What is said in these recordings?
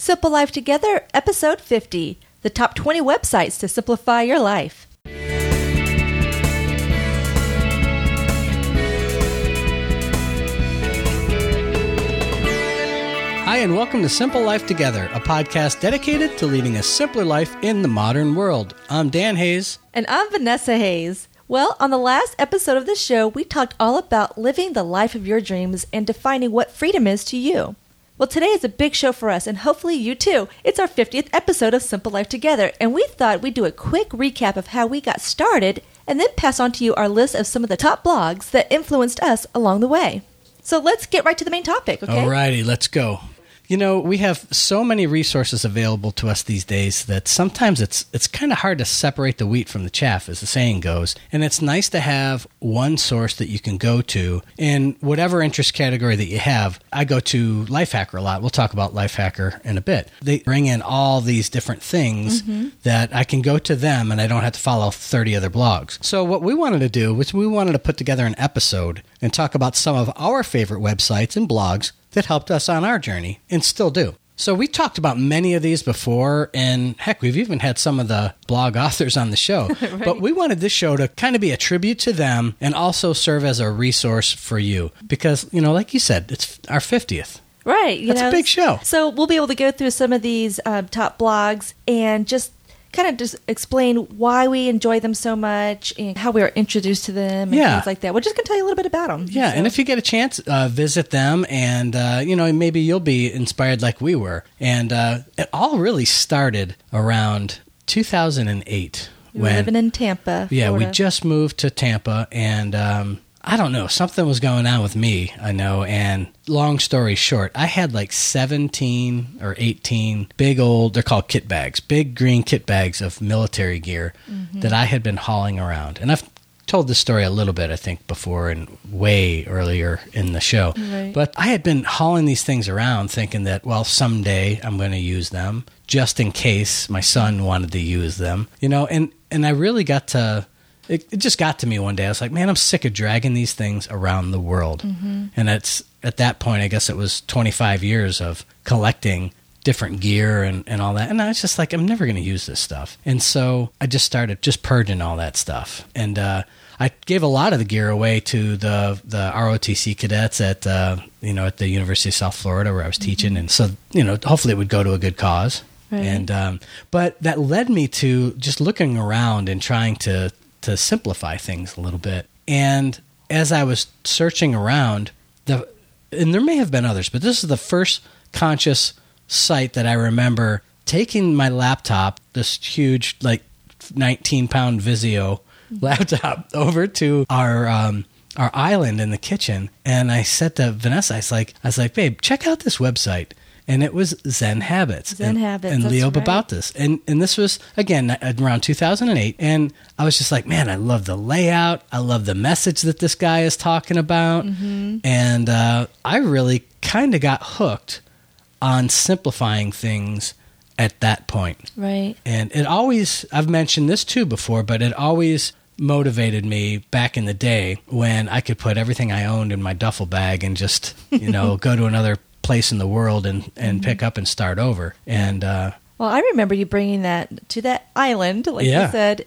Simple Life Together, episode 50 The top 20 websites to simplify your life. Hi, and welcome to Simple Life Together, a podcast dedicated to leading a simpler life in the modern world. I'm Dan Hayes. And I'm Vanessa Hayes. Well, on the last episode of the show, we talked all about living the life of your dreams and defining what freedom is to you. Well, today is a big show for us, and hopefully you too. It's our 50th episode of Simple Life Together, and we thought we'd do a quick recap of how we got started and then pass on to you our list of some of the top blogs that influenced us along the way. So let's get right to the main topic, okay? Alrighty, let's go. You know, we have so many resources available to us these days that sometimes it's it's kind of hard to separate the wheat from the chaff, as the saying goes. And it's nice to have one source that you can go to in whatever interest category that you have. I go to Lifehacker a lot. We'll talk about Lifehacker in a bit. They bring in all these different things mm-hmm. that I can go to them and I don't have to follow 30 other blogs. So what we wanted to do was we wanted to put together an episode and talk about some of our favorite websites and blogs that helped us on our journey and still do. So we talked about many of these before, and heck, we've even had some of the blog authors on the show. But we wanted this show to kind of be a tribute to them and also serve as a resource for you because, you know, like you said, it's our 50th. Right. You That's a big show. So we'll be able to go through some of these um, top blogs and just kind of just explain why we enjoy them so much and how we were introduced to them and Yeah. things like that. We're just going to tell you a little bit about them. Yeah, and if you get a chance, uh, visit them, and uh, you know maybe you'll be inspired like we were. And uh, it all really started around 2008 we were living in Tampa. Yeah, we just moved to Tampa, and um, I don't know, something was going on with me. I know, and long story short, I had like seventeen or eighteen big old. They're called kit bags, big green kit bags of military gear Mm-hmm. that I had been hauling around, and I've told this story a little bit, I think, before and way earlier in the show. Right. But I had been hauling these things around thinking that, well, someday I'm going to use them just in case my son wanted to use them, you know, and, and I really got to, it, it just got to me one day. I was like, man, I'm sick of dragging these things around the world. And it's at that point, I guess it was 25 years of collecting different gear and, and all that. And I was just like, I'm never going to use this stuff. And so I just started just purging all that stuff. And, uh, I gave a lot of the gear away to the the ROTC cadets at uh, you know at the University of South Florida where I was teaching, and so you know hopefully it would go to a good cause. Right. And um, but that led me to just looking around and trying to to simplify things a little bit. And as I was searching around, the and there may have been others, but this is the first conscious site that I remember taking my laptop, this huge like 19 pound Vizio laptop, over to our um, our island in the kitchen, and I said to Vanessa, I was like, I was like, babe, check out this website. And it was Zen Habits. Zen and, Habits, And Leo right. Babautas. And and this was again around 2008 and I was just like, man, I love the layout. I love the message that this guy is talking about. Mm-hmm. And uh, I really kind of got hooked on simplifying things at that point. Right. And it always, I've mentioned this too before, but it always motivated me back in the day when I could put everything I owned in my duffel bag and just, you know, go to another place in the world and, and pick up and start over. And, uh, Well, I remember you bringing that to that island, like Yeah. you said,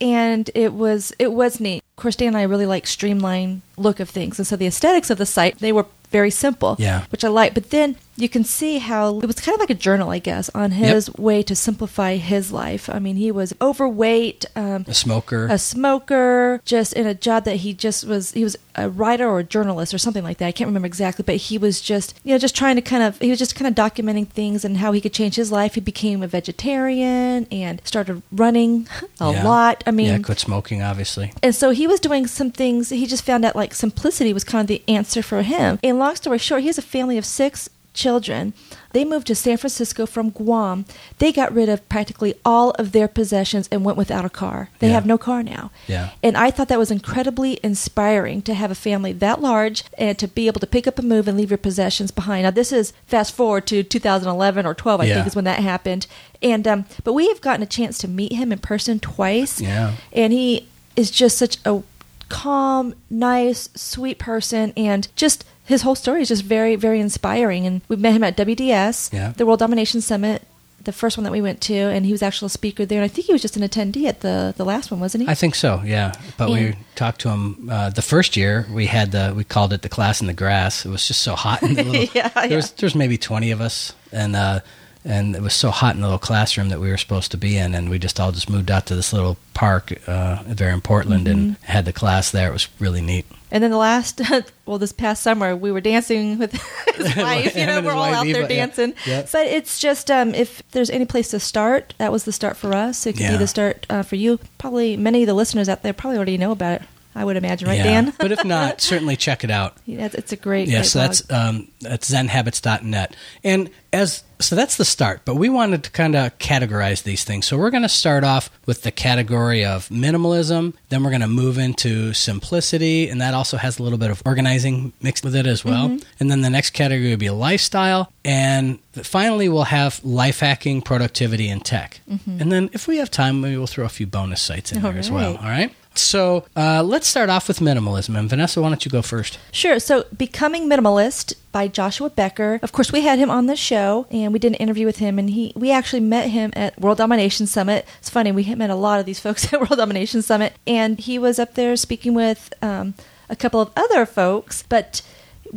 and it was it was neat. Of course, Dan and I really like streamline look of things, and so the aesthetics of the site they were very simple, Yeah. which I like. But then you can see how it was kind of like a journal, I guess, on his way to simplify his life. I mean, he was overweight, um, a smoker. a smoker, just in a job that he just was. He was a writer or a journalist or something like that. I can't remember exactly, but he was just, you know, just trying to kind of. He was just kind of documenting things and how he could change his life. He became a vegetarian and started running a Yeah. lot. I mean, yeah, quit smoking, obviously. and so he was doing some things. He just found out like simplicity was kind of the answer for him. And long story short, he has a family of six children. They moved to San Francisco from Guam. They got rid of practically all of their possessions and went without a car. They Yeah. have no car now. Yeah. And I thought that was incredibly inspiring to have a family that large and to be able to pick up and move and leave your possessions behind. Now this is fast forward to 2011 or 12, I Yeah. think is when that happened. And um, but we have gotten a chance to meet him in person twice. Yeah. And he is just such a calm, nice, sweet person, and just his whole story is just very, very inspiring. And we met him at WDS, Yeah. the World Domination Summit, the first one that we went to, and he was actually a speaker there. And I think he was just an attendee at the the last one, wasn't he? I think so, yeah. But Yeah. we talked to him uh, the first year. We had the we called it the class in the grass. It was just so hot in the little. Yeah, there was there was maybe twenty of us, and uh, and it was so hot in the little classroom that we were supposed to be in, and we just all just moved out to this little park uh, there in Portland and Mm-hmm. had the class there. It was really neat. And then the last, well, this past summer, we were dancing with his wife. You know, we're all out there yeah. dancing. Yeah. But it's just, um, if there's any place to start, that was the start for us. It could be the start uh, for you. Probably many of the listeners out there probably already know about it. I would imagine, right, yeah. Dan? but if not, certainly check it out. Yeah, it's, it's a great. Yeah, great so blog. that's um, that's zenhabits.net. And as so that's the start, but we wanted to kind of categorize these things. So we're going to start off with the category of minimalism, then we're going to move into simplicity, and that also has a little bit of organizing mixed with it as well. Mm-hmm. And then the next category would be lifestyle, and finally we'll have life hacking, productivity, and tech. And then if we have time, maybe we'll throw a few bonus sites in Mm-hmm. All there as well. All right. So uh, let's start off with minimalism. And Vanessa, why don't you go first? Sure. So, Becoming Minimalist by Joshua Becker. Of course, we had him on the show, and we did an interview with him, and he we actually met him at World Domination Summit. It's funny, we met a lot of these folks at World Domination Summit, and he was up there speaking with um, a couple of other folks, but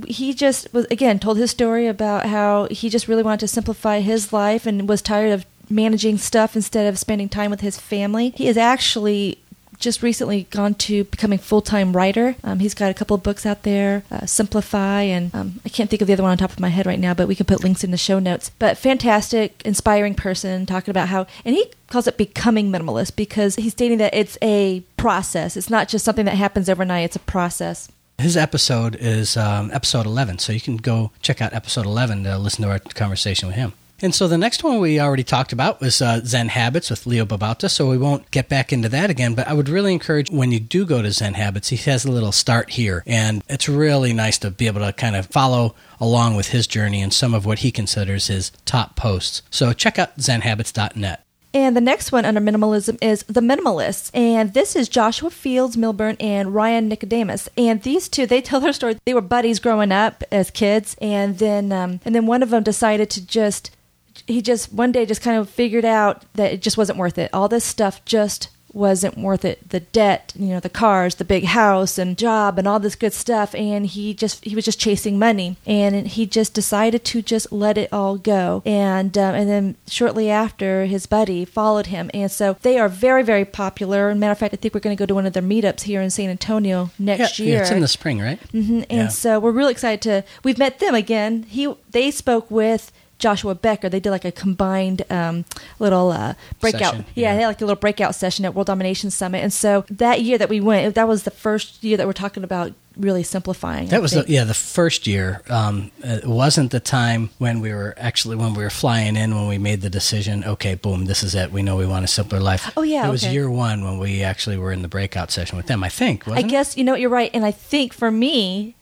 he just was again told his story about how he just really wanted to simplify his life and was tired of managing stuff instead of spending time with his family. He is actually just recently gone to becoming full-time writer. Um, he's got a couple of books out there, uh, Simplify, and um, I can't think of the other one on top of my head right now, but we can put links in the show notes. But fantastic, inspiring person talking about how, and he calls it becoming minimalist because he's stating that it's a process. It's not just something that happens overnight. It's a process. His episode is um, episode 11, so you can go check out episode 11 to listen to our conversation with him. And so the next one we already talked about was uh, Zen Habits with Leo Babauta, so we won't get back into that again. But I would really encourage when you do go to Zen Habits, he has a little start here, and it's really nice to be able to kind of follow along with his journey and some of what he considers his top posts. So check out zenhabits.net. And the next one under minimalism is The Minimalists. And this is Joshua Fields Millburn and Ryan Nicodemus. And these two, they tell their story. They were buddies growing up as kids. And then, um, and then one of them decided to just, he just one day just kind of figured out that it just wasn't worth it. All this stuff just wasn't worth it. The debt, you know, the cars, the big house and job and all this good stuff. And he just, he was just chasing money. And he just decided to just let it all go. And, um, and then shortly after, his buddy followed him. And so they are very, very popular. And matter of fact, I think we're going to go to one of their meetups here in San Antonio next yeah, year. yeah, it's in the spring, right? Mm-hmm. And Yeah. so we're really excited to. We've met them again. He they spoke with Joshua Becker. They did like a combined um, little uh, breakout. Session, yeah, yeah. they had like a little breakout session at World Domination Summit. And so that year that we went, that was the first year that we're talking about really simplifying. I That was the, yeah the first year. Um, it wasn't the time when we were actually when we were flying in when we made the decision. Okay, boom, this is it. We know we want a simpler life. Oh, yeah, it was year one when we actually were in the breakout session with them. I think. I Wasn't it? guess you know you're right, and I think for me,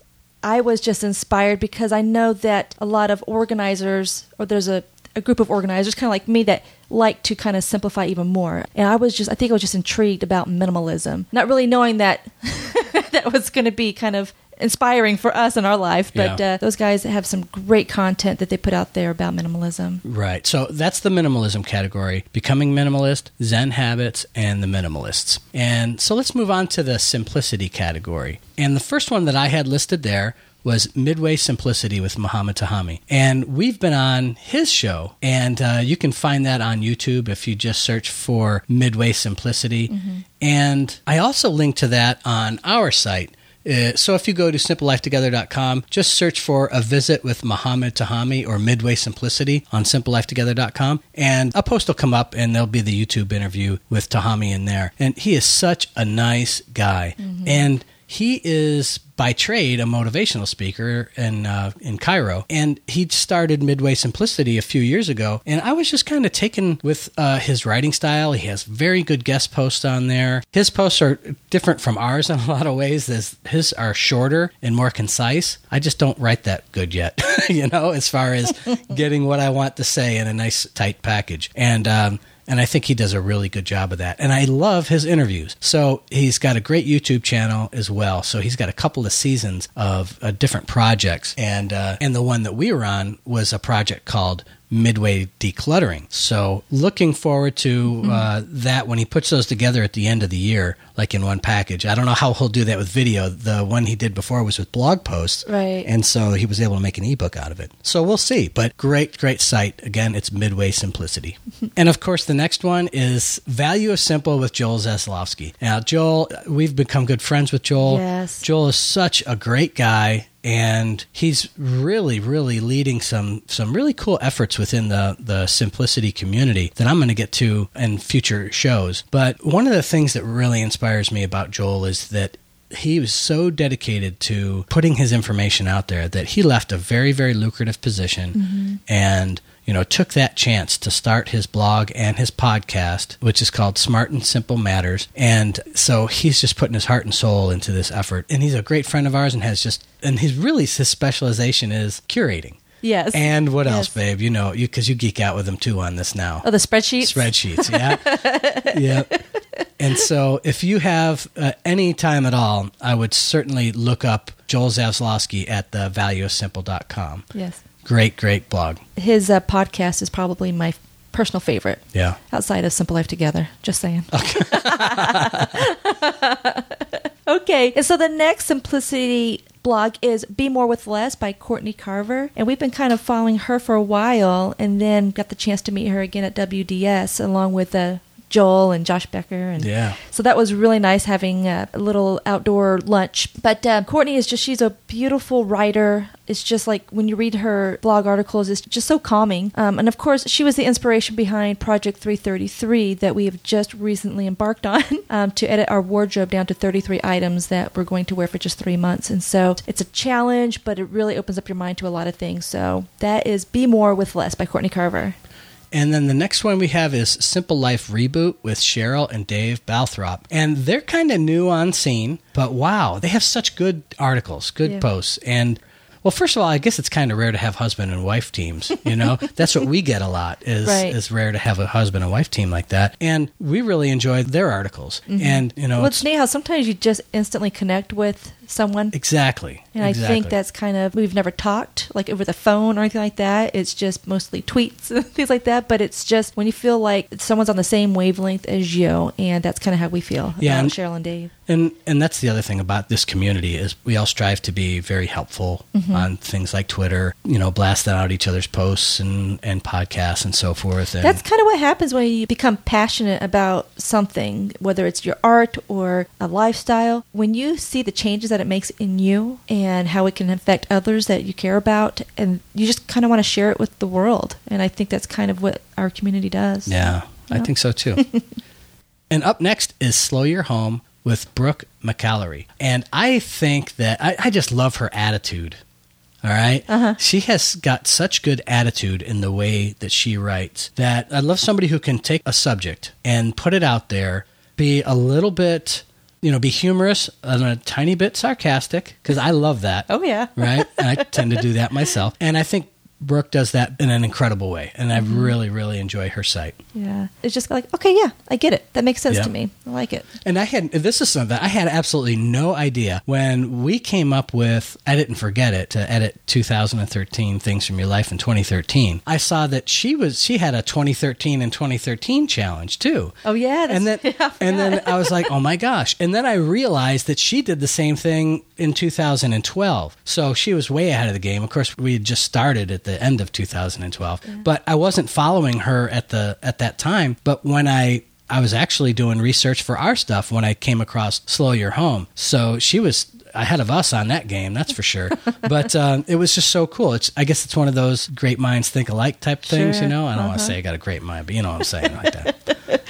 I was just inspired because I know that a lot of organizers, or there's a, a group of organizers, kind of like me, that like to kind of simplify even more. And I was just, I think I was just intrigued about minimalism, not really knowing that that was going to be kind of inspiring for us in our life. But Yeah. uh, those guys have some great content that they put out there about minimalism. Right. So that's the minimalism category becoming minimalist, Zen habits, and the minimalists. And so let's move on to the simplicity category. And the first one that I had listed there was Midway Simplicity with Muhammad Tohami. And we've been on his show, and uh, you can find that on YouTube if you just search for Midway Simplicity. And I also link to that on our site. Uh, so if you go to simplelifetogether.com, just search for a visit with Muhammad Tohami or Midway Simplicity on simplelifetogether.com, and a post will come up, and there'll be the YouTube interview with Tohami in there. And he is such a nice guy, and he is by trade a motivational speaker in uh, in Cairo, and he started Midway Simplicity a few years ago. And I was just kind of taken with uh, his writing style. He has very good guest posts on there. His posts are different from ours in a lot of ways. His, his are shorter and more concise. I just don't write that good yet, you know, as far as getting what I want to say in a nice tight package. And um, And I think he does a really good job of that. And I love his interviews. So he's got a great YouTube channel as well. So he's got a couple of seasons of uh, different projects. And, uh, and the one that we were on was a project called midway decluttering. So looking forward to uh, that when he puts those together at the end of the year, like in one package. I don't know how he'll do that with video. The one he did before was with blog posts, Right. And so he was able to make an ebook out of it. So we'll see. But great, great site. Again, it's Midway Simplicity. and of course, the next one is Value of Simple with Joel Zaslofsky. Now, Joel, we've become good friends with Joel. Yes. Joel is such a great guy and he's really really leading some some really cool efforts within the the simplicity community that I'm going to get to in future shows. But one of the things that really inspires me about Joel is that he was so dedicated to putting his information out there that he left a very very lucrative position mm-hmm. and you know took that chance to start his blog and his podcast which is called smart and simple matters and so he's just putting his heart and soul into this effort and he's a great friend of ours and has just and he's really his specialization is curating Yes. and what Yes. else babe you know you because you geek out with him too on this now Oh, the spreadsheets? Spreadsheets, yeah. yeah. And so if you have uh, any time at all, I would certainly look up Joel Zaslofsky at the valueofsimple.com. Yes. Great, great blog. His uh, podcast is probably my personal favorite Yeah. outside of Simple Life Together. Just saying. Okay. And so the next simplicity blog is Be More with Less by Courtney Carver. And we've been kind of following her for a while and then got the chance to meet her again at WDS along with uh, Joel and Josh Becker. And Yeah. so that was really nice having a little outdoor lunch. But uh, Courtney is just, she's a beautiful writer. It's just like when you read her blog articles, it's just so calming. Um, and of course, she was the inspiration behind Project 333 that we have just recently embarked on um, to edit our wardrobe down to 33 items that we're going to wear for just three months. And so it's a challenge, but it really opens up your mind to a lot of things. So that is Be More with Less by Courtney Carver. And then the next one we have is Simple Life Reboot with Cheryl and Dave Balthrop. And they're kind of new on scene, but wow, they have such good articles, good Yeah. posts. And well, first of all, I guess it's kind of rare to have husband and wife teams. You know, that's what we get a lot. Is Right. is rare to have a husband and wife team like that. And we really enjoy their articles. Mm-hmm. And you know, well, it's, it's neat how sometimes you just instantly connect with someone. exactly. And I think that's kind of we've never talked like over the phone or anything like that. It's just mostly tweets and things like that. But it's just when you feel like someone's on the same wavelength as you, and that's kind of how we feel Yeah, and- Cheryl and Dave. And and that's the other thing about this community is we all strive to be very helpful Mm-hmm. on things like Twitter, you know, blasting out each other's posts and, and podcasts and so forth. And That's kind of what happens when you become passionate about something, whether it's your art or a lifestyle. When you see the changes that it makes in you and how it can affect others that you care about, and you just kind of want to share it with the world. And I think that's kind of what our community does. yeah, I think so too. and up next is Slow Your Home with Brooke McAlary. And I think that I, I just love her attitude. All right? Uh-huh. She has got such good attitude in the way that she writes that I love somebody who can take a subject and put it out there, be a little bit, you know, be humorous and a tiny bit sarcastic, because I love that. Oh, yeah. right? And I tend to do that myself. And I think Brooke does that in an incredible way. And I Mm-hmm. really, really enjoy her site. Yeah. It's just like, okay, yeah, I get it. That makes sense Yeah. to me. I like it. And I had this is something I had absolutely no idea when we came up with Edit and Forget It to edit 2013 things from your life in 2013. I saw that she was she had a 2013 and 2013 challenge too. Oh, yeah. and then yeah, and then. I was like, "Oh my gosh." And then I realized that she did the same thing in 2012. So she was way ahead of the game. Of course, we had just started at the end of 2012. But I wasn't following her at the at that time, but when I I was actually doing research for our stuff when I came across Slow Your Home. So she was ahead of us on that game, that's for sure. but um, it was just so cool. It's I guess it's one of those great minds think alike type things, Sure. you know. I don't want to Uh-huh. say I got a great mind, but you know what I'm saying like that.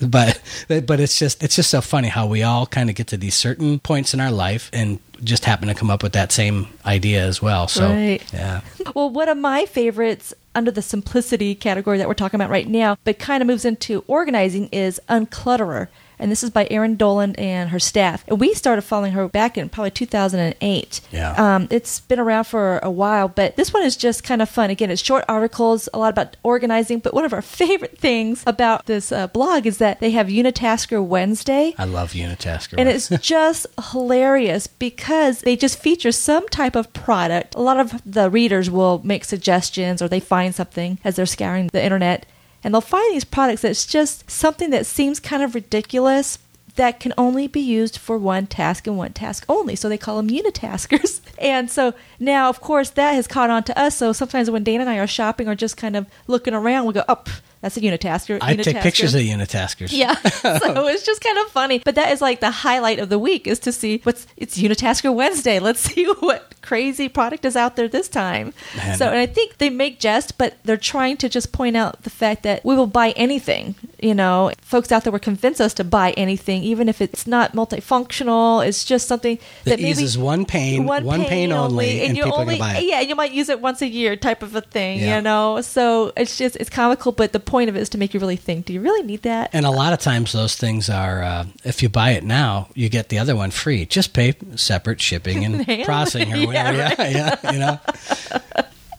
but but it's just it's just so funny how we all kind of get to these certain points in our life and just happened to come up with that same idea as well. So Right. yeah, Well, one of my favorites under the simplicity category that we're talking about right now, but kind of moves into organizing, is Unclutterer. And this is by Erin Doland and her staff. And we started following her back in probably 2008. Yeah. Um, it's been around for a while, but this one is just kind of fun. Again, it's short articles, a lot about organizing. But one of our favorite things about this uh, blog is that they have Unitasker Wednesday. I love Unitasker. And it's just hilarious because they just feature some type of product. A lot of the readers will make suggestions or they find something as they're scouring the internet. And they'll find these products that's just something that seems kind of ridiculous that can only be used for one task and one task only. So they call them unitaskers. And so now, of course, that has caught on to us. So sometimes when Dana and I are shopping or just kind of looking around, we go, oh, pff, that's a unitasker. I take pictures of Unitaskers. Yeah. so it's just kind of funny. But that is like the highlight of the week is to see what's it's Unitasker Wednesday. Let's see what crazy product is out there this time. Man. So and I think they make jest, but they're trying to just point out the fact that we will buy anything. You know, folks out there will convince us to buy anything, even if it's not multifunctional. It's just something that, That maybe uses one pain, one, pain, only, and, you only, are buy it. Yeah, you might use it once a year, type of a thing. Yeah. You know, so it's just it's comical, but the point of it is to make you really think: Do you really need that? And a lot of times those things are, uh, if you buy it now, you get the other one free. Just pay separate shipping and processing or yeah, whatever. Yeah, yeah, you know.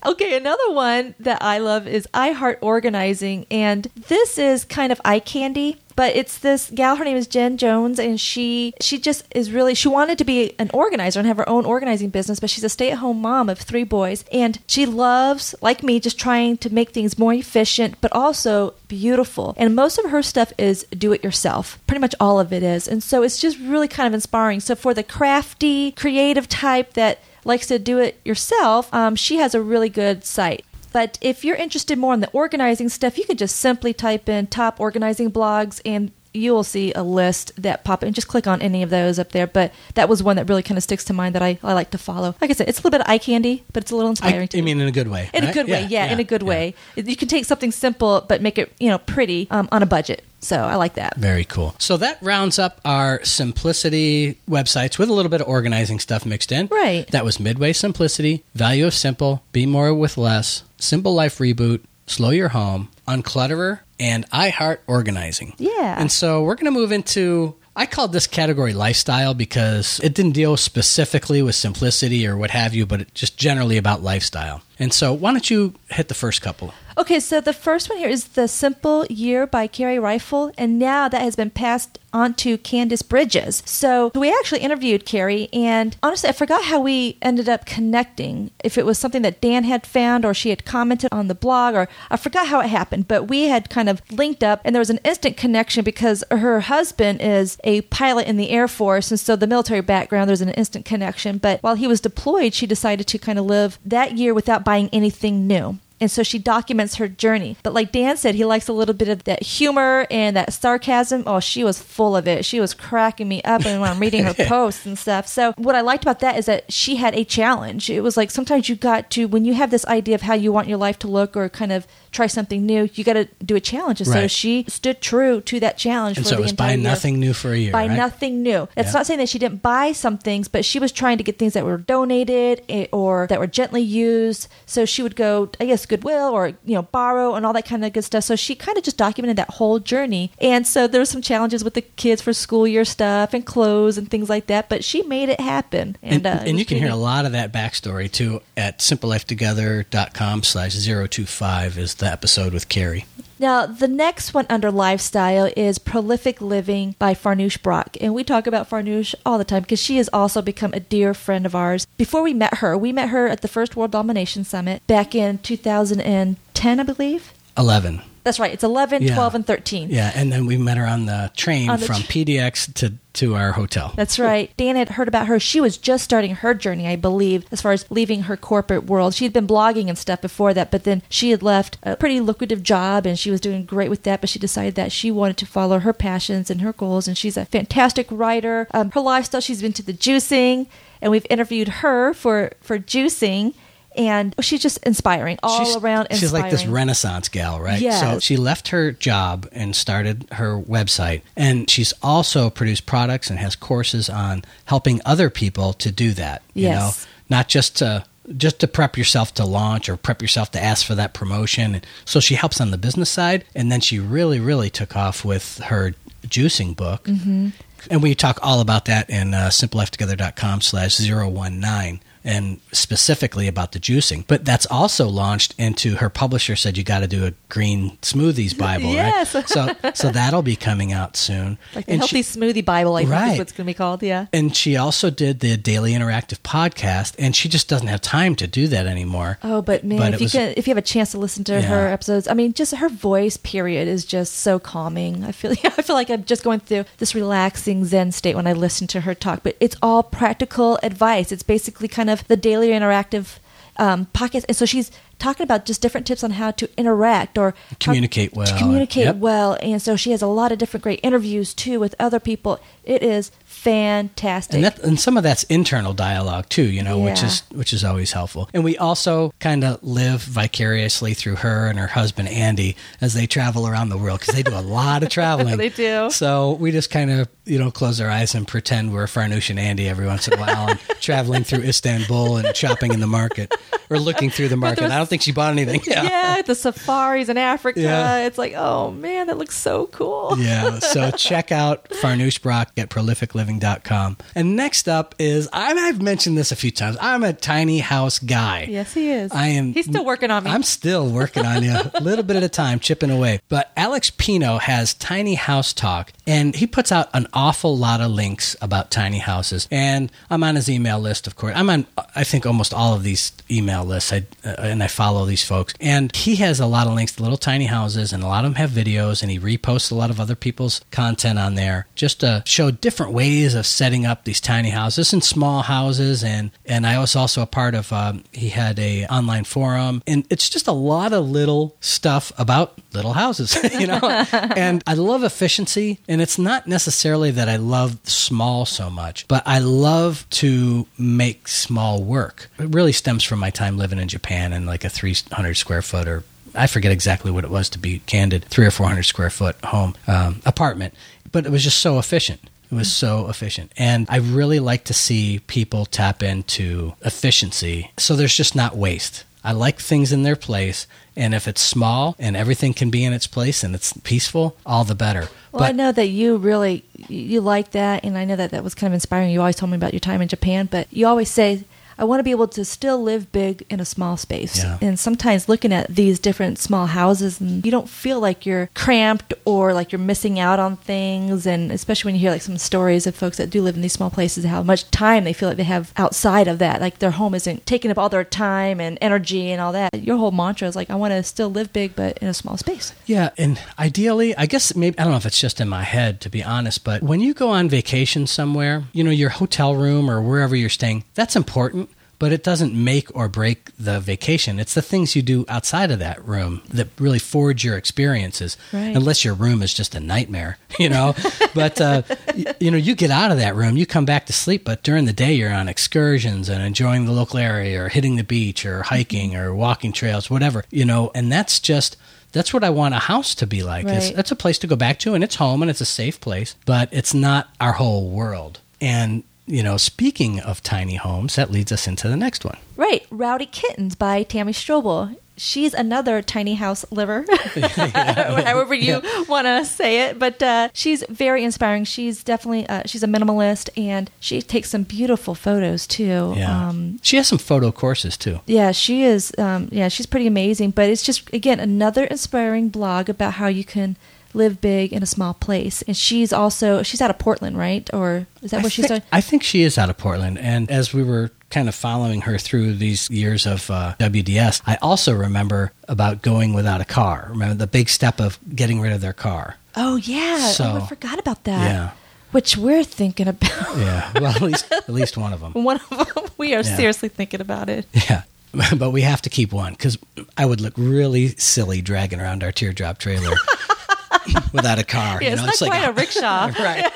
Okay, another one that I love is I Heart Organizing, and this is kind of eye candy. But it's this gal. Her name is Jen Jones, and she she just is really she wanted to be an organizer and have her own organizing business. But she's a stay at home mom of three boys, and she loves, like me, just trying to make things more efficient, but also beautiful. And most of her stuff is do it yourself. Pretty much all of it is, and so it's just really kind of inspiring. So for the crafty, creative type that likes to do it yourself, um, she has a really good site. But if you're interested more in the organizing stuff, you can just simply type in top organizing blogs and you will see a list that pop and just click on any of those up there. But that was one that really kind of sticks to mind that I, I like to follow. Like I said, it's a little bit of eye candy, but it's a little I, inspiring I too. mean, in a good way. in a right? good way, yeah, in a good way. You can take something simple but make it, you know, pretty um, on a budget. So I like that. Very cool. So that rounds up our simplicity websites with a little bit of organizing stuff mixed in. Right. That was Midway Simplicity, Value of Simple, Be More with Less, Simple Life Reboot, Slow Your Home, Unclutterer, and I Heart Organizing. Yeah. And so we're going to move into. I called this category lifestyle because it didn't deal specifically with simplicity or what have you, but just generally about lifestyle. And so, why don't you hit the first couple? Okay, so the first one here is The Simple Year by Carrie Rifle, and now that has been passed on to Candace Bridges. So we actually interviewed Carrie, and honestly, I forgot how we ended up connecting. If it was something that Dan had found, or she had commented on the blog, or I forgot how it happened, but we had kind of linked up, and there was an instant connection because her husband is a pilot in the Air Force, and so the military background, there's an instant connection. But while he was deployed, she decided to kind of live that year without buying anything new. And so she documents her journey. But like Dan said, he likes a little bit of that humor and that sarcasm. Oh, she was full of it. She was cracking me up and when I'm reading her posts and stuff. So what I liked about that is that she had a challenge. It was like sometimes you got to, when you have this idea of how you want your life to look or kind of try something new, you got to do a challenge. And so she stood true to that challenge And for so it the was entire buy year nothing new for a year. buy right? nothing new. That's Yeah. not saying that she didn't buy some things, but she was trying to get things that were donated eh, or that were gently used. So she would go, I guess, Goodwill or you know borrow and all that kind of good stuff. So she kind of just documented that whole journey. And so there were some challenges with the kids for school year stuff and clothes and things like that. But she made it happen. And, And, uh, and you can hear a lot of that backstory too at simplelifetogether.com slash 025 is the episode with Carrie. Now, the next one under lifestyle is Prolific Living by Farnoosh Brock. And we talk about Farnoosh all the time because she has also become a dear friend of ours. Before we met her, we met her at the first World Domination Summit back in 2010, I believe. 11. That's right. It's 11, Yeah. 12, and 13. Yeah, and then we met her on the train On the from tr- PDX to, to our hotel. That's right. Dan had heard about her. She was just starting her journey, I believe, as far as leaving her corporate world. She had been blogging and stuff before that, but then she had left a pretty lucrative job and she was doing great with that. But she decided that she wanted to follow her passions and her goals. And she's a fantastic writer. Um, her lifestyle, she's been to the juicing, and we've interviewed her for, for juicing. And she's just inspiring, all she's, around inspiring. She's like this renaissance gal, right? So she left her job and started her website. And she's also produced products and has courses on helping other people to do that. You Yes. know, not just to just to prep yourself to launch or prep yourself to ask for that promotion. So she helps on the business side and then she really, really took off with her juicing book. Mm-hmm. And we talk all about that in uh, simplelifetogether.com slash 019 and specifically about the juicing. But that's also launched into her publisher said you got to do a green smoothies Bible, Yes. right? So so that'll be coming out soon. Like the And Healthy she- Smoothie Bible, I think Right. is what it's going to be called. Yeah. and she also did the daily interactive podcast, and she just doesn't have time to do that anymore. Oh, but man, But if you was- can, if you have a chance to listen to her episodes, I mean, just her voice, period, is just so calming. I feel, I feel like I'm just going through this relaxing Zen state when I listen to her talk. But it's all practical advice. It's basically kind of the daily interactive um, podcast, and so she's talking about just different tips on how to interact or Communicate well. to communicate Yep. well. And so she has a lot of different great interviews too with other people. It is fantastic. and that and some of that's internal dialogue too you know which is which is always helpful and we also kind of live vicariously through her and her husband andy as they travel around the world because they do a lot of traveling They do. so we just kind of you know close our eyes and pretend we're Farnoosh and andy every once in a while and traveling through istanbul and shopping in the market or looking through the market i don't think she bought anything yeah, the safaris in Africa. Yeah. It's like, oh man, that looks so cool. yeah. So check out Farnoosh Brock at prolificliving.com. And next up is, I- I've mentioned this a few times, I'm a tiny house guy. Yes, he is. I am. He's still working on me. I'm still working on you, a little bit at a time, chipping away. But Alex Pino has Tiny House Talk, and he puts out an awful lot of links about tiny houses. And I'm on his email list, of course. I'm on, I think, almost all of these email lists, I, uh, and I follow these folks. And he has a lot of links to little tiny houses, and a lot of them have videos, and he reposts a lot of other people's content on there just to show different ways of setting up these tiny houses and small houses. And and I was also a part of. Um, he had a online forum, and it's just a lot of little stuff about little houses, you know. and I love efficiency, and it's not necessarily that I love small so much, but I love to make small work. It really stems from my time living in Japan and like a 300 square foot or I forget exactly what it was to be candid, three or four hundred square foot home um, apartment, but it was just so efficient. It was so efficient. And I really like to see people tap into efficiency so there's just not waste. I like things in their place. And if it's small and everything can be in its place and it's peaceful, all the better. well, I know that you really you like that, and I know that that was kind of inspiring. You always told me about your time in Japan, but you always say. I want to be able to still live big in a small space. Yeah. And sometimes looking at these different small houses and you don't feel like you're cramped or like you're missing out on things and especially when you hear like some stories of folks that do live in these small places how much time they feel like they have outside of that. Like their home isn't taking up all their time and energy and all that. Your whole mantra is like I want to still live big but in a small space. Yeah, and ideally, I guess maybe I don't know if it's just in my head to be honest, but when you go on vacation somewhere, you know, your hotel room or wherever you're staying, that's important, but it doesn't make or break the vacation. It's the things you do outside of that room that really forge your experiences. Right. Unless your room is just a nightmare, you know. but uh, y- you know, you get out of that room, you come back to sleep, but during the day you're on excursions and enjoying the local area or hitting the beach or hiking or walking trails, whatever, you know, and that's just that's what I want a house to be like. It's, Right. it's a place to go back to, and it's home, and it's a safe place, but it's not our whole world. And you know, speaking of tiny homes, that leads us into the next one. Right, Rowdy Kittens by Tammy Strobel. She's another tiny house liver, however you want to say it. But uh, she's very inspiring. She's definitely uh, she's a minimalist, and she takes some beautiful photos too. Yeah, Um, she has some photo courses too. yeah, she is. Um, yeah, she's pretty amazing. But it's just again another inspiring blog about how you can live big in a small place. And she's also she's out of Portland, right? Or is that I where she's? think, I think she is out of Portland. And as we were kind of following her through these years of uh, WDS, I also remember about going without a car. Remember the big step of getting rid of their car. Oh yeah, oh, I forgot about that. Yeah. Which we're thinking about. Yeah. Well, at least at least one of them. One of them, we are Yeah. seriously thinking about it. Yeah. But we have to keep one because I would look really silly dragging around our teardrop trailer without a car. Yeah, you know, it's not quite a rickshaw. right.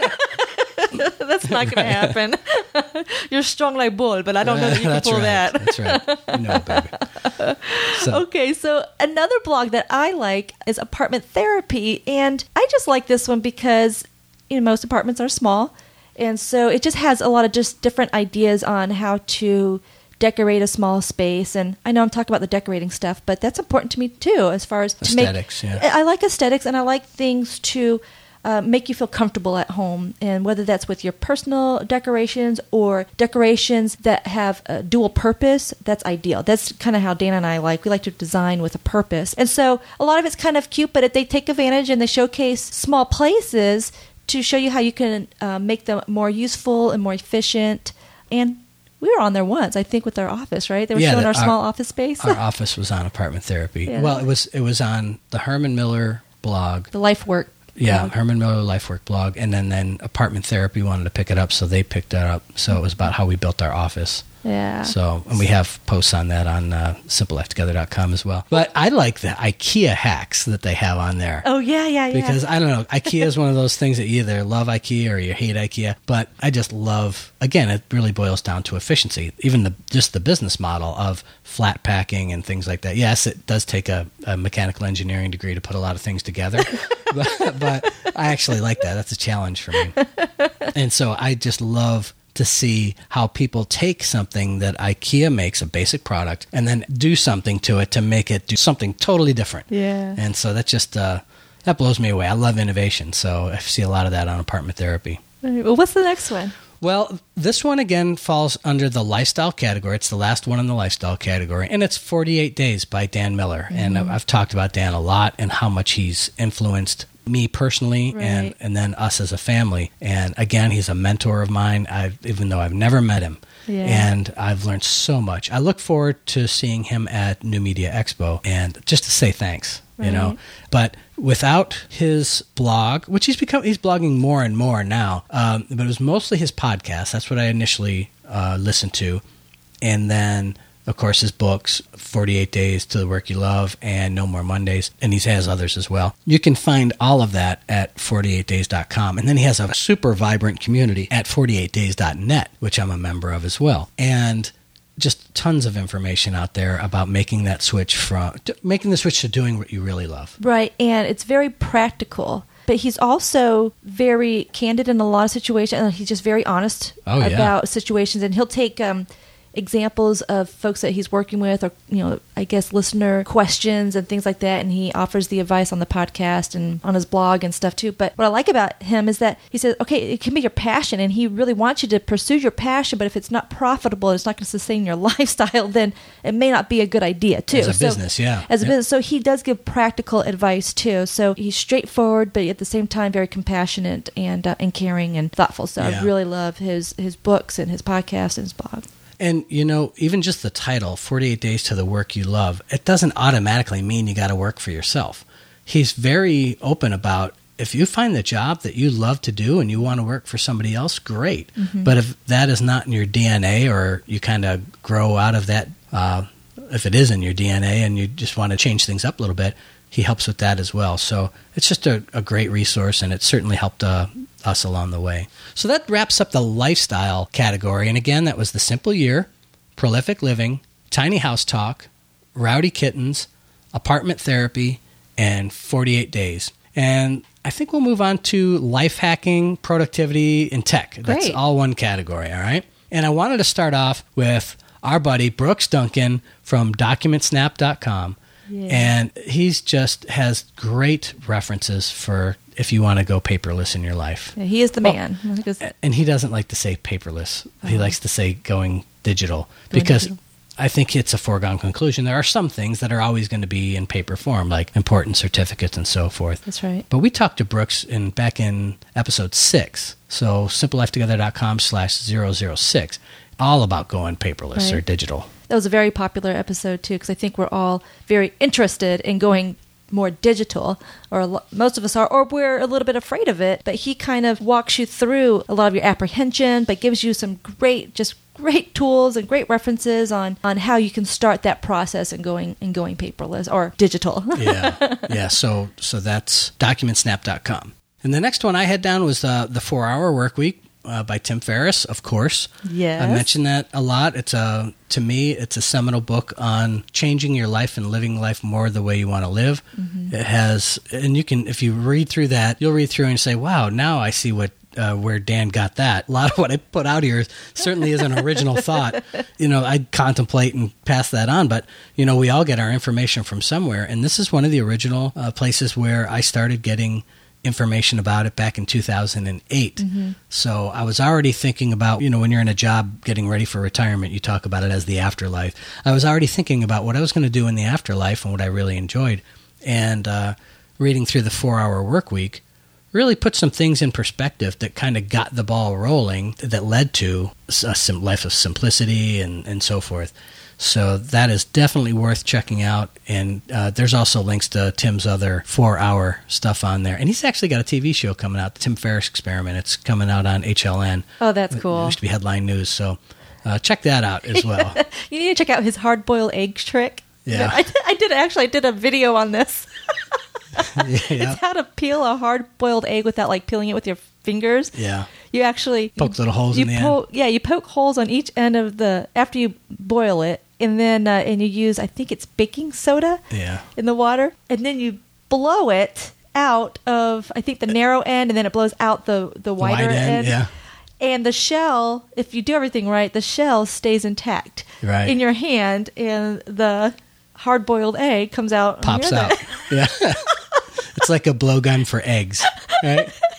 That's not going to happen. You're strong like bull, but I don't know that you can pull right. that. That's right. No, baby. So, Okay, so another blog that I like is Apartment Therapy, and I just like this one because you know most apartments are small, and so it just has a lot of just different ideas on how to decorate a small space. And I know I'm talking about the decorating stuff, but that's important to me too, as far as to make- Aesthetics, yeah. I I like aesthetics, and I like things to uh, make you feel comfortable at home, and whether that's with your personal decorations or decorations that have a dual purpose, that's ideal. That's kind of how Dana and I like. We like to design with a purpose, and so a lot of it's kind of cute, but if they take advantage and they showcase small places to show you how you can uh, make them more useful and more efficient and we were on there once, I think, with our office, right? They were Yeah, showing the- our our- small office space, Our office was on apartment therapy. Yeah. Well, it was it was on the Herman Miller blog. the life work. Yeah, blog. Herman Miller Lifework blog, and then then apartment therapy wanted to pick it up, so they picked it up. So it was about how we built our office. Yeah. So, and we have posts on that on uh, simplelifetogether.com as well. But I like the IKEA hacks that they have on there. oh yeah, yeah, yeah. Because I don't know, IKEA is one of those things that you either love IKEA or you hate IKEA. But I just love. Again, it really boils down to efficiency. Even the just the business model of flat packing and things like that. Yes, it does take a, a mechanical engineering degree to put a lot of things together, but, but I actually like that. That's a challenge for me. And so I just love to see how people take something that IKEA makes, a basic product, and then do something to it to make it do something totally different. Yeah. And so that just uh, that blows me away. I love innovation, so I see a lot of that on apartment therapy. Right, well, what's the next one? Well, this one again falls under the lifestyle category. It's the last one in the lifestyle category, and it's 48 Days by Dan Miller. And I've- I've talked about Dan a lot and how much he's influenced me personally and, Right. and then us as a family. And again, he's a mentor of mine, I've, even though I've never met him. Yeah. And I've learned so much. I look forward to seeing him at New Media Expo and just to say thanks, you know. But without his blog, which he's become, he's blogging more and more now. Um, but it was mostly his podcast. That's what I initially uh, listened to, and then of course his books, Forty Eight Days to the Work You Love and No More Mondays, and he has others as well. You can find all of that at 48days.com, and then he has a super vibrant community at 48days.net, which I'm a member of as well, and just tons of information out there about making that switch from to making the switch to doing what you really love. Right, and it's very practical. But he's also very candid in a lot of situations. and He's just very honest Oh, yeah. about situations, and he'll take um, examples of folks that he's working with, or you know, I guess listener questions and things like that. And he offers the advice on the podcast and on his blog and stuff too. But what I like about him is that he says, okay, it can be your passion, and he really wants you to pursue your passion. But if it's not profitable, it's not going to sustain your lifestyle, then it may not be a good idea too. As a So- business, yeah. As a Yep. business, so he does give practical advice too. So he's straightforward, but at the same time very compassionate and uh, and caring and thoughtful. So Yeah. I really love his his books and his podcast and his blog. And you know, even just the title, 48 Days to the Work You Love, it doesn't automatically mean you got to work for yourself. He's very open about if you find the job that you love to do and you want to work for somebody else, great. But if that is not in your DNA or you kind of grow out of that, uh, if it is in your DNA and you just want to change things up a little bit, he helps with that as well. So it's just a, a great resource and it certainly helped uh, us along the way. So that wraps up the lifestyle category. And again, that was the simple year, prolific living, tiny house talk, rowdy kittens, apartment therapy, and 48 days. And I think we'll move on to life hacking, productivity, and tech. That's Great. all one category, all right? And I wanted to start off with our buddy Brooks Duncan from documentsnap.com. Yeah. And he's just has great references for if you want to go paperless in your life. Yeah, he is the man. Because- And he doesn't like to say paperless. He Oh. likes to say going digital Going because digital. I think it's a foregone conclusion. There are some things that are always going to be in paper form, like important certificates and so forth. That's right. But we talked to Brooks in back in episode six. So simplelifetogether.com slash 006, all about going paperless or digital. That was a very popular episode too, because I think we're all very interested in going more digital, or most of us are, or we're a little bit afraid of it. But he kind of walks you through a lot of your apprehension, but gives you some great, just great tools and great references on on how you can start that process and going and going paperless or digital. yeah, yeah. So so that's documentsnap.com. And the next one I had down was uh, the Four Hour Work Week uh, by Tim Ferriss, of course. Yes. I mentioned that a lot. It's a to me, it's a seminal book on changing your life and living life more the way you want to live. It has, and you can if you read through that, you'll read through and say, "Wow, now I see what." Uh, where Dan got that. A lot of what I put out here certainly is an original thought. You know, I contemplate and pass that on, but you know, we all get our information from somewhere, and this is one of the original uh, places where I started getting information about it back in 2008. So I was already thinking about, you know, when you're in a job getting ready for retirement, you talk about it as the afterlife. I was already thinking about what I was going to do in the afterlife and what I really enjoyed. And uh, reading through the four hour work week really put some things in perspective that kind of got the ball rolling that led to a sim- life of simplicity and, and so forth. So that is definitely worth checking out. And uh, there's also links to Tim's other four hour stuff on there. And he's actually got a TV show coming out, the Tim Ferriss Experiment. It's coming out on HLN. Oh, that's cool. It used to be Headline News. So uh, check that out as well. You need to check out his hard boiled eggs trick. Yeah. I did, I did actually. I did a video on this. yeah. It's how to peel a hard boiled egg without like peeling it with your fingers. Yeah. You actually Poke little holes you in the end. Yeah, you poke holes on each end of the after you boil it, and then uh, and you use I think it's baking soda Yeah. in the water, and then you blow it out of I think the narrow end, and then it blows out the the wider Wide end, yeah. And the shell, if you do everything right, the shell stays intact Right. in your hand, and the hard boiled egg comes out. Pops out. Yeah. it's like a blowgun for eggs, right?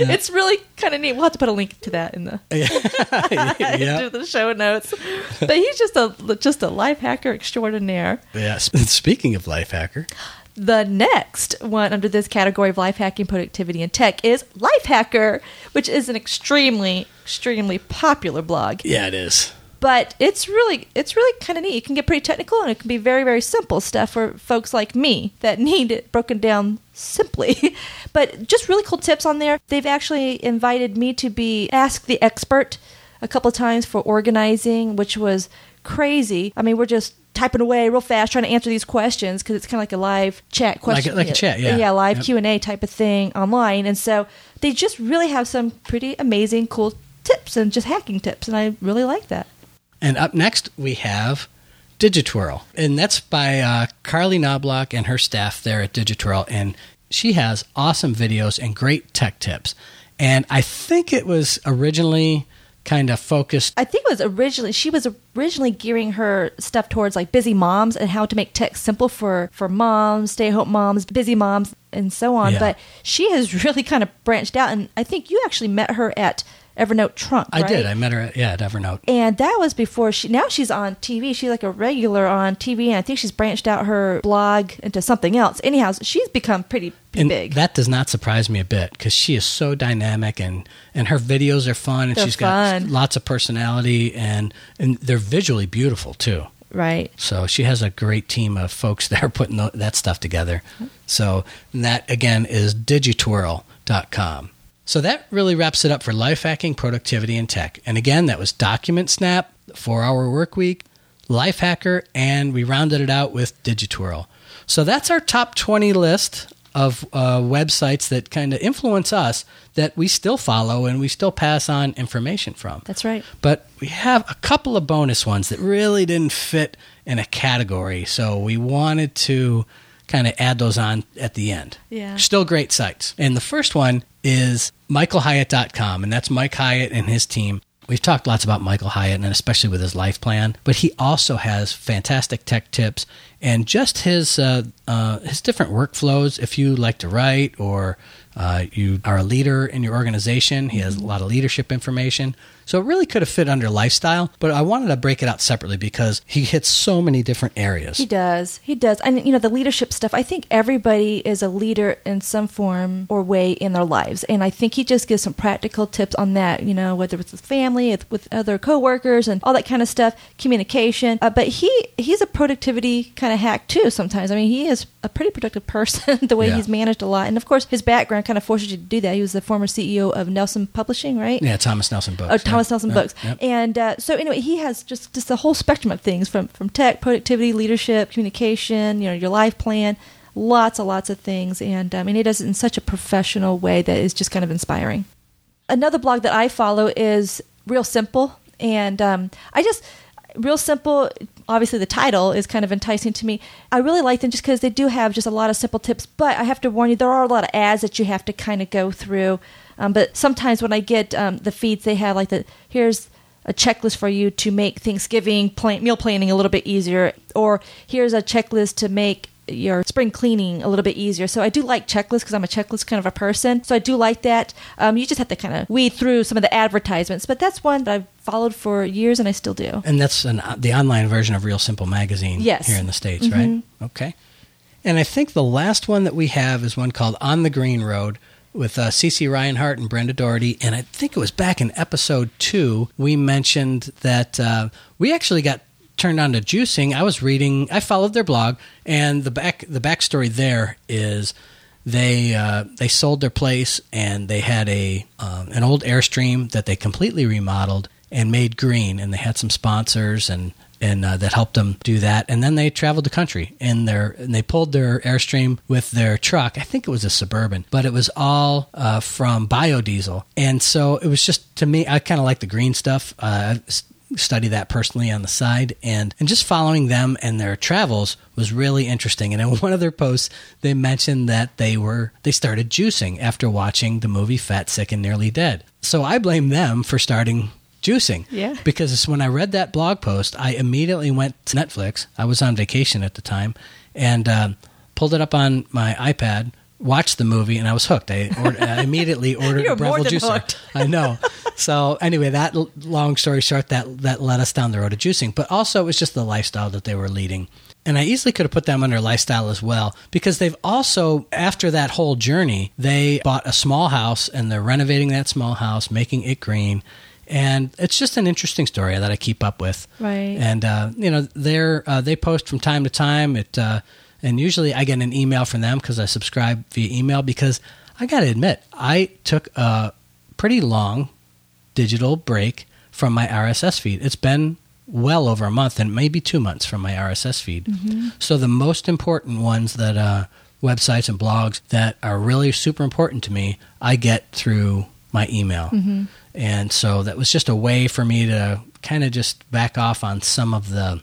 It's really kind of neat. We'll have to put a link to that in the yeah. into the show notes. But he's just a just a life hacker extraordinaire. Yeah. Speaking of life hacker, The next one under this category of life hacking, productivity, and tech is Lifehacker, which is an extremely, extremely popular blog. yeah, it is. But it's really, it's really kind of neat. It can get pretty technical, and it can be very, very simple stuff for folks like me that need it broken down simply. but just really cool tips on there. They've actually invited me to be Ask the Expert a couple of times for organizing, which was crazy. I mean, we're just typing away real fast trying to answer these questions because it's kind of like a live chat Like question like a chat, yeah. yeah live Yep. q&a type of thing online and so they just really have some pretty amazing cool tips and just hacking tips and i really like that And up next, we have Digitwirl. And that's by uh, Carley Knobloch and her staff there at Digitwirl. And she has awesome videos and great tech tips. And I think it was originally kind of focused. i think it was originally she was originally gearing her stuff towards like busy moms and how to make tech simple for for moms stay at home moms busy moms and so on Yeah. but she has really kind of branched out and i think you actually met her at evernote trunk I right? did. I met her at, yeah, at Evernote. and that was before she now she's on tv she's like a regular on tv and i think she's branched out her blog into something else anyhow she's become pretty, pretty And big that does not surprise me a bit because she is so dynamic and, and her videos are fun and They're she's got lots of personality and, and they're visually beautiful too. right So she has a great team of folks that are putting that stuff together. So that again is digitwirl.com. So that really wraps it up for life hacking, productivity, and tech. And again, that was DocumentSnap, Four Hour Work Week, Lifehacker, and we rounded it out with Digitwirl. So that's our top 20 list of uh, websites that kind of influence us that we still follow and we still pass on information from. that's right But we have a couple of bonus ones that really didn't fit in a category, so we wanted to kind of add those on at the end. Yeah. Still great sites. And the first one is michaelhyatt.com, and that's Mike Hyatt and his team. We've talked lots about Michael Hyatt, and especially with his life plan, but he also has fantastic tech tips and just his uh, uh, his different workflows. If you like to write or uh, you are a leader in your organization, he has a lot of leadership information. So it really could have fit under lifestyle, but I wanted to break it out separately because he hits so many different areas. He does. He does. And you know, the leadership stuff, I think everybody is a leader in some form or way in their lives. And I think he just gives some practical tips on that, you know, whether it's with family, with- with other coworkers and all that kind of stuff, communication. Uh, but he he's a productivity kind of hack too sometimes. I mean, he is a pretty productive person the way Yeah. he's managed a lot. And of course, his background kind of forces you to do that. He was the former CEO of Nelson Publishing, right? Yeah, Thomas Nelson books. Oh, yeah. Thomas Nelson Yeah, books. yeah. And uh, so anyway, he has just just a whole spectrum of things from from tech, productivity, leadership, communication. You know, your life plan, lots and lots of things. And um, and he does it in such a professional way that is just kind of inspiring. Another blog that I follow is Real Simple, and um, I just Real Simple. Obviously, the title is kind of enticing to me. I really like them just because they do have just a lot of simple tips. But I have to warn you, there are a lot of ads that you have to kind of go through. Um, but sometimes when I get um, the feeds, they have like the here's a checklist for you to make Thanksgiving plan- meal planning a little bit easier, or here's a checklist to make your spring cleaning a little bit easier. So I do like checklists because I'm a checklist kind of a person. So I do like that. Um, you just have to kind of weed through some of the advertisements, but that's one that I've followed for years and I still do. And that's an, the online version of Real Simple Magazine Yes. here in the States, right? Okay. And I think the last one that we have is one called On the Green Road with uh, Cece Reinhardt and Brenda Doherty. And I think it was back in episode two, we mentioned that uh, we actually got turned on to juicing. I was reading, I followed their blog, and the back the backstory there is they uh, they sold their place and they had a um, an old airstream that they completely remodeled and made green, and they had some sponsors and and uh, that helped them do that. And then they traveled the country in their and they pulled their airstream with their truck. I think it was a suburban, but it was all uh, from biodiesel. And so it was just to me, I kind of like the green stuff. Uh, study that personally on the side and and just following them and their travels was really interesting and in one of their posts they mentioned that they were they started juicing after watching the movie fat sick and nearly dead so i blame them for starting juicing Yeah. because when i read that blog post i immediately went to netflix i was on vacation at the time and um, pulled it up on my ipad watched the movie and i was hooked i, ordered, I immediately ordered You're a breville more than juicer hooked. I know. So anyway, that long story short, that that led us down the road of juicing. But also, it was just the lifestyle that they were leading, and I easily could have put them under lifestyle as well because they've also, after that whole journey, they bought a small house and they're renovating that small house, making it green. And it's just an interesting story that I keep up with. Right. And uh, you know, they're uh, they post from time to time. It uh, and usually I get an email from them because I subscribe via email. Because I got to admit, I took a pretty long digital break from my RSS feed. It's been well over a month and maybe two months from my RSS feed. So the most important ones that uh, websites and blogs that are really super important to me, I get through my email. And so that was just a way for me to kind of just back off on some of the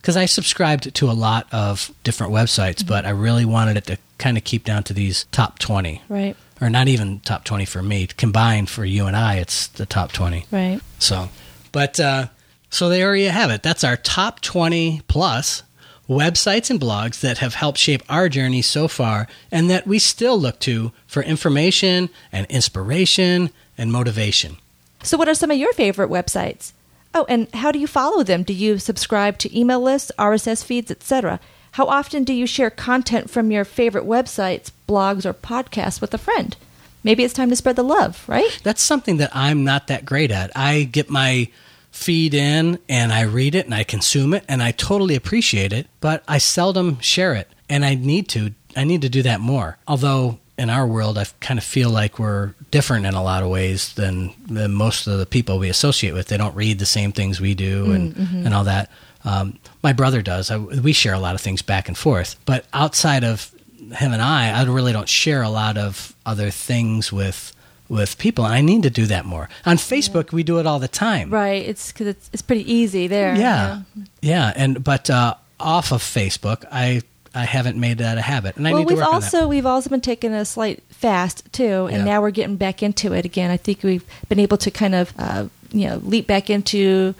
because I subscribed to a lot of different websites, but I really wanted it to kind of keep down to these top 20 Right. or not even top 20 for me combined for you and I it's the top 20 Right. so but uh, so there you have it that's our top 20 plus websites and blogs that have helped shape our journey so far and that we still look to for information and inspiration and motivation So, what are some of your favorite websites? Oh, and how do you follow them? Do you subscribe to email lists, RSS feeds, etc.? How often do you share content from your favorite websites, blogs, or podcasts with a friend? Maybe it's time to spread the love, right? that's something that I'm not that great at. I get my feed in and I read it and I consume it and I totally appreciate it, but I seldom share it. And I need to. I need to do that more. Although in our world, I kind of feel like we're different in a lot of ways than, than most of the people we associate with. They don't read the same things we do and, and all that. Um, my brother does. I, we share a lot of things back and forth. But outside of him and I, I really don't share a lot of other things with with people. I need to do that more. On Facebook, we do it all the time. Right. It's because it's, it's pretty easy there. Yeah, yeah. And but uh, off of Facebook, I I haven't made that a habit, and I well, need to we've work also on that. Well, we've also been taking a slight fast too, and Yeah. now we're getting back into it again. I think we've been able to kind of uh, you know leap back into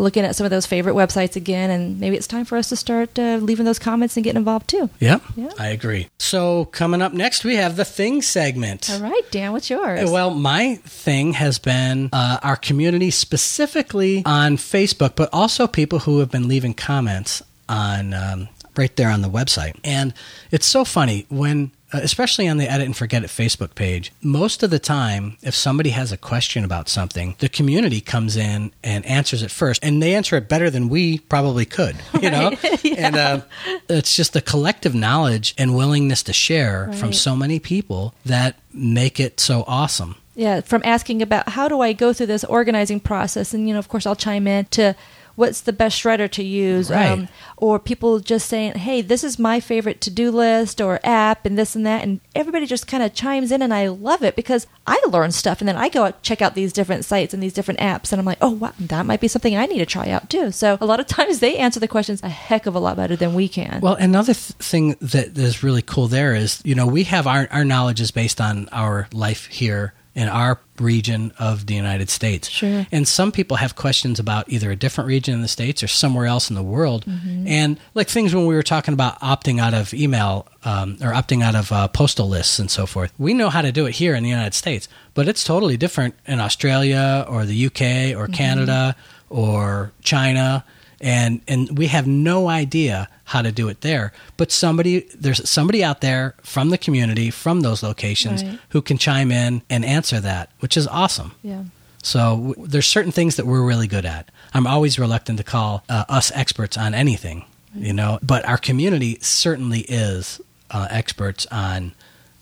looking at some of those favorite websites again, and maybe it's time for us to start uh, leaving those comments and getting involved too. Yep, Yeah. I agree. So coming up next, we have the thing segment. All right, Dan, what's yours? Well, my thing has been uh, our community, specifically on Facebook, but also people who have been leaving comments on um, right there on the website. And it's so funny when, especially on the Edit and Forget It Facebook page, most of the time, if somebody has a question about something, the community comes in and answers it first, and they answer it better than we probably could. You know, and uh, it's just the collective knowledge and willingness to share from so many people that make it so awesome. yeah, from asking about how do I go through this organizing process, and you know, of course, I'll chime in to what's the best shredder to use, um, Right. or people just saying, "Hey, this is my favorite to-do list or app, and this and that," and everybody just kind of chimes in, and I love it because I learn stuff, and then I go out check out these different sites and these different apps, and I'm like, "Oh, wow, that might be something I need to try out too." So a lot of times they answer the questions a heck of a lot better than we can. Well, another th- thing that is really cool there is, you know, we have our, our knowledge is based on our life here in our region of the United States. Sure. And some people have questions about either a different region in the States or somewhere else in the world. Mm-hmm. And like things when we were talking about opting out of email um, or opting out of uh, postal lists and so forth, we know how to do it here in the United States, but it's totally different in Australia or the UK or Canada or China. And, and we have no idea how to do it there. But somebody there's somebody out there from the community, from those locations, Right. who can chime in and answer that, which is awesome. Yeah. So w- there's certain things that we're really good at. I'm always reluctant to call uh, us experts on anything, you know, but our community certainly is uh, experts on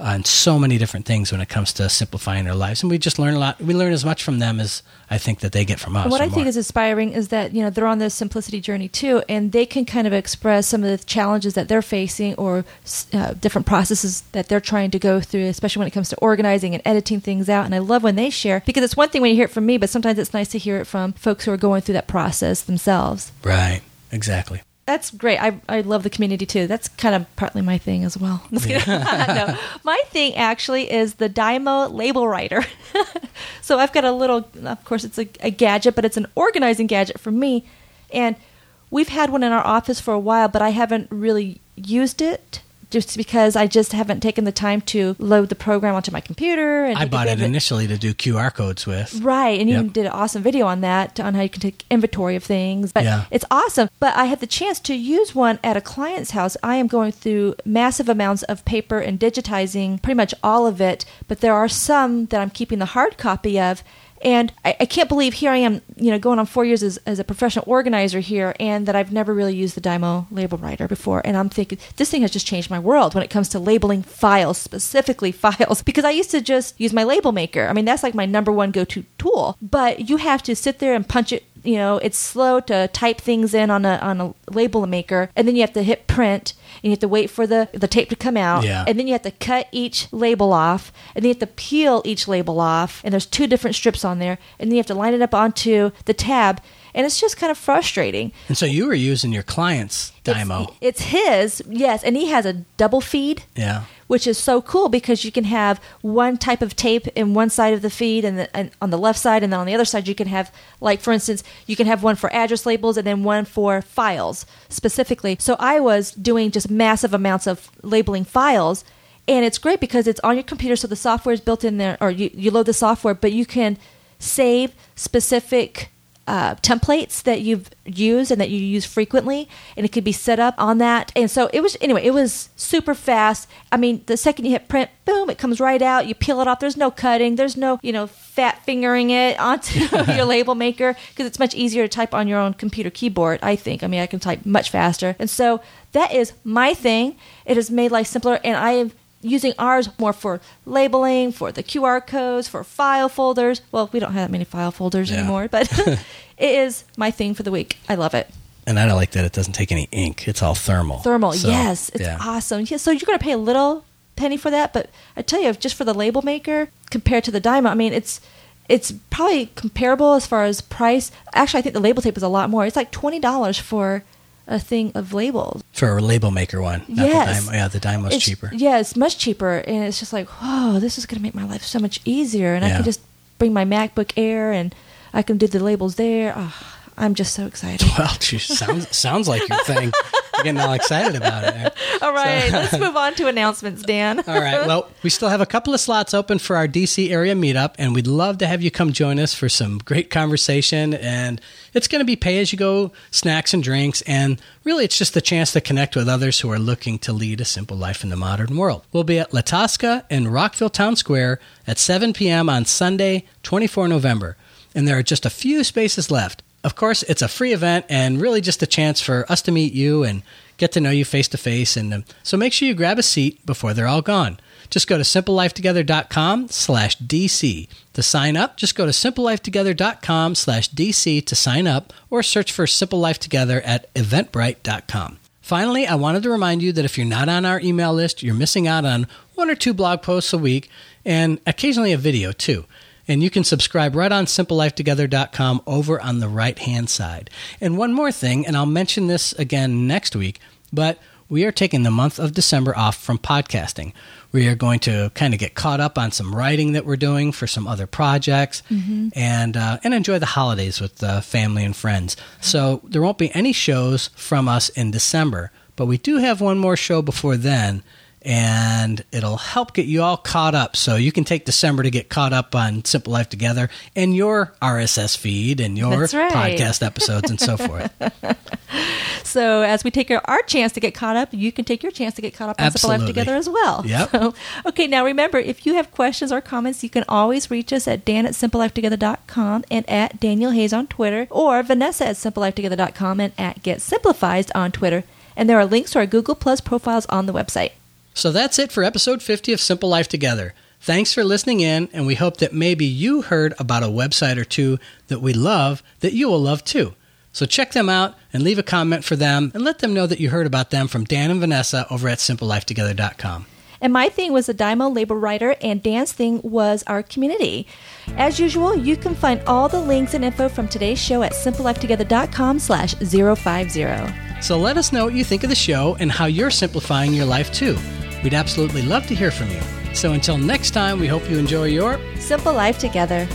on so many different things when it comes to simplifying their lives, and we just learn a lot. We learn as much from them as I think that they get from us. What I think is inspiring is that you know they're on this simplicity journey too, and they can kind of express some of the challenges that they're facing or uh, different processes that they're trying to go through, especially when it comes to organizing and editing things out. And I love when they share because it's one thing when you hear it from me, but sometimes it's nice to hear it from folks who are going through that process themselves. right, exactly. That's great. I, I love the community too. That's kind of partly my thing as well. Kidding. no, my thing actually is the Dymo label writer. so I've got a little, of course, it's a, a gadget, but it's an organizing gadget for me. And we've had one in our office for a while, but I haven't really used it just because I just haven't taken the time to load the program onto my computer. And I bought it initially to do QR codes with. Right, and you did an awesome video on that on how you can take inventory of things. But Yeah. it's awesome. But I had the chance to use one at a client's house. I am going through massive amounts of paper and digitizing pretty much all of it. But there are some that I'm keeping the hard copy of. And I, I can't believe here I am, you know, going on four years as, as a professional organizer here, and that I've never really used the Dymo label writer before. And I'm thinking this thing has just changed my world when it comes to labeling files, specifically files, because I used to just use my label maker. I mean, that's like my number one go-to tool. But you have to sit there and punch it. You know, it's slow to type things in on a on a label maker, and then you have to hit print, and you have to wait for the the tape to come out, Yeah. and then you have to cut each label off, and then you have to peel each label off, and there's two different strips on there, and then you have to line it up onto the tab, and it's just kind of frustrating. And so you were using your client's Dymo. It's, it's his, yes, and he has a double feed, yeah. Which is so cool because you can have one type of tape in one side of the feed and, the, and on the left side, and then on the other side you can have, like for instance, you can have one for address labels and then one for files specifically. So I was doing just massive amounts of labeling files. And it's great because it's on your computer, so the software is built in there, or you, you load the software, but you can save specific uh, templates that you've used and that you use frequently, and it could be set up on that. And so it was anyway. It was super fast. I mean, the second you hit print, boom, it comes right out. You peel it off. There's no cutting. There's no you know fat fingering it onto your label maker because it's much easier to type on your own computer keyboard. I think. I mean, I can type much faster, and so that is my thing. It has made life simpler, and I am using ours more for labeling, for the QR codes, for file folders. Well, we don't have that many file folders Yeah. anymore, but it is my thing for the week. I love it. And I don't like that it doesn't take any ink. It's all thermal. Thermal, So, yes, it's yeah. awesome. Yeah, so you're going to pay a little penny for that, but I tell you, just for the label maker compared to the Dymo, I mean, it's it's probably comparable as far as price. Actually, I think the label tape is a lot more. It's like twenty dollars for a thing of labels. For a label maker one. Yes. The Dymo. Yeah, the Dymo's It's- cheaper. Yeah, it's much cheaper, and it's just like, oh, this is going to make my life so much easier, and I can just bring my MacBook Air and I can do the labels there. Oh, I'm just so excited. Well, geez, sounds sounds like your thing. Getting all excited about it. All right, let's move on to announcements, Dan. All right. Well, we still have a couple of slots open for our DC area meetup, and we'd love to have you come join us for some great conversation. And it's going to be pay as you go snacks and drinks. And really, it's just a chance to connect with others who are looking to lead a simple life in the modern world. We'll be at La Tosca in Rockville Town Square at 7 p.m. on Sunday, 24 November. And there are just a few spaces left. Of course, it's a free event and really just a chance for us to meet you and get to know you face to face. And um, so make sure you grab a seat before they're all gone. Just go to simplelifetogether.com slash DC to sign up. Just go to simplelifetogether.com slash DC to sign up or search for Simple Life Together at eventbrite.com. Finally, I wanted to remind you that if you're not on our email list, you're missing out on one or two blog posts a week and occasionally a video too. And you can subscribe right on simplelifetogether.com over on the right hand side. And one more thing, and I'll mention this again next week, but we are taking the month of December off from podcasting. We are going to kind of get caught up on some writing that we're doing for some other projects and uh, and enjoy the holidays with uh, family and friends. So there won't be any shows from us in December, but we do have one more show before then and it'll help get you all caught up so you can take December to get caught up on Simple Life Together and your RSS feed and your right. podcast episodes and so forth. So as we take our, chance to get caught up, you can take your chance to get caught up on Simple Life Absolutely. together as well. Yep. So, okay, now remember, if you have questions or comments, you can always reach us at Dan at simplelifetogether.com and at Daniel Hayes on Twitter, or Vanessa at simplelifetogether.com and at Get Simplified on Twitter. And there are links to our Google Plus profiles on the website. So that's it for episode 50 of Simple Life Together. Thanks for listening in, and we hope that maybe you heard about a website or two that we love that you will love too. So check them out and leave a comment for them and let them know that you heard about them from Dan and Vanessa over at simplelifetogether.com. And my thing was the Dymo label writer, and Dan's thing was our community. As usual, you can find all the links and info from today's show at simplelifetogether.com slash 050. So let us know what you think of the show and how you're simplifying your life too. We'd absolutely love to hear from you. So until next time, we hope you enjoy your Simple Life Together.